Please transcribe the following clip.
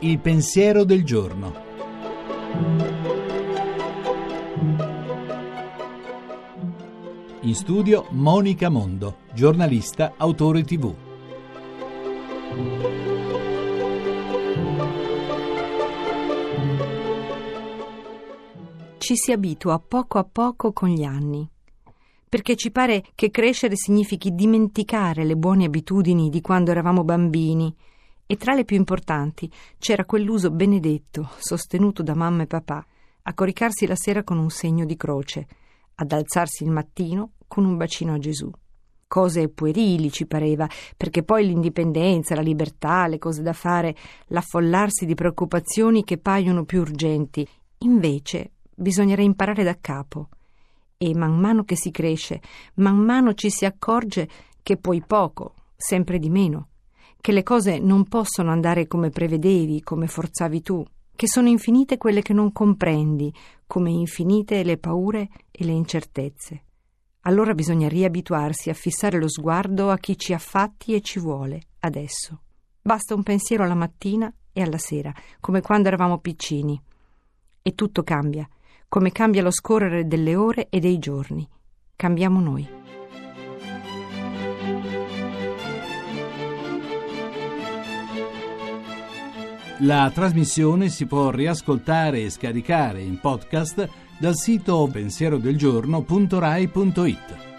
Il pensiero del giorno. In studio Monica Mondo, giornalista, autore tv. Ci si abitua poco a poco con gli anni, perché ci pare che crescere significhi dimenticare le buone abitudini di quando eravamo bambini, e tra le più importanti c'era quell'uso benedetto, sostenuto da mamma e papà, a coricarsi la sera con un segno di croce, ad alzarsi il mattino con un bacino a Gesù. Cose puerili ci pareva, perché poi l'indipendenza, la libertà, le cose da fare, l'affollarsi di preoccupazioni che paiono più urgenti. Invece bisognerà imparare da capo. E man mano che si cresce, man mano ci si accorge che puoi poco, sempre di meno, che le cose non possono andare come prevedevi, come forzavi tu, che sono infinite quelle che non comprendi, come infinite le paure e le incertezze. Allora bisogna riabituarsi a fissare lo sguardo a chi ci ha fatti e ci vuole, adesso. Basta un pensiero alla mattina e alla sera, come quando eravamo piccini. E tutto cambia, come cambia lo scorrere delle ore e dei giorni. Cambiamo noi. La trasmissione si può riascoltare e scaricare in podcast dal sito pensierodelgiorno.rai.it.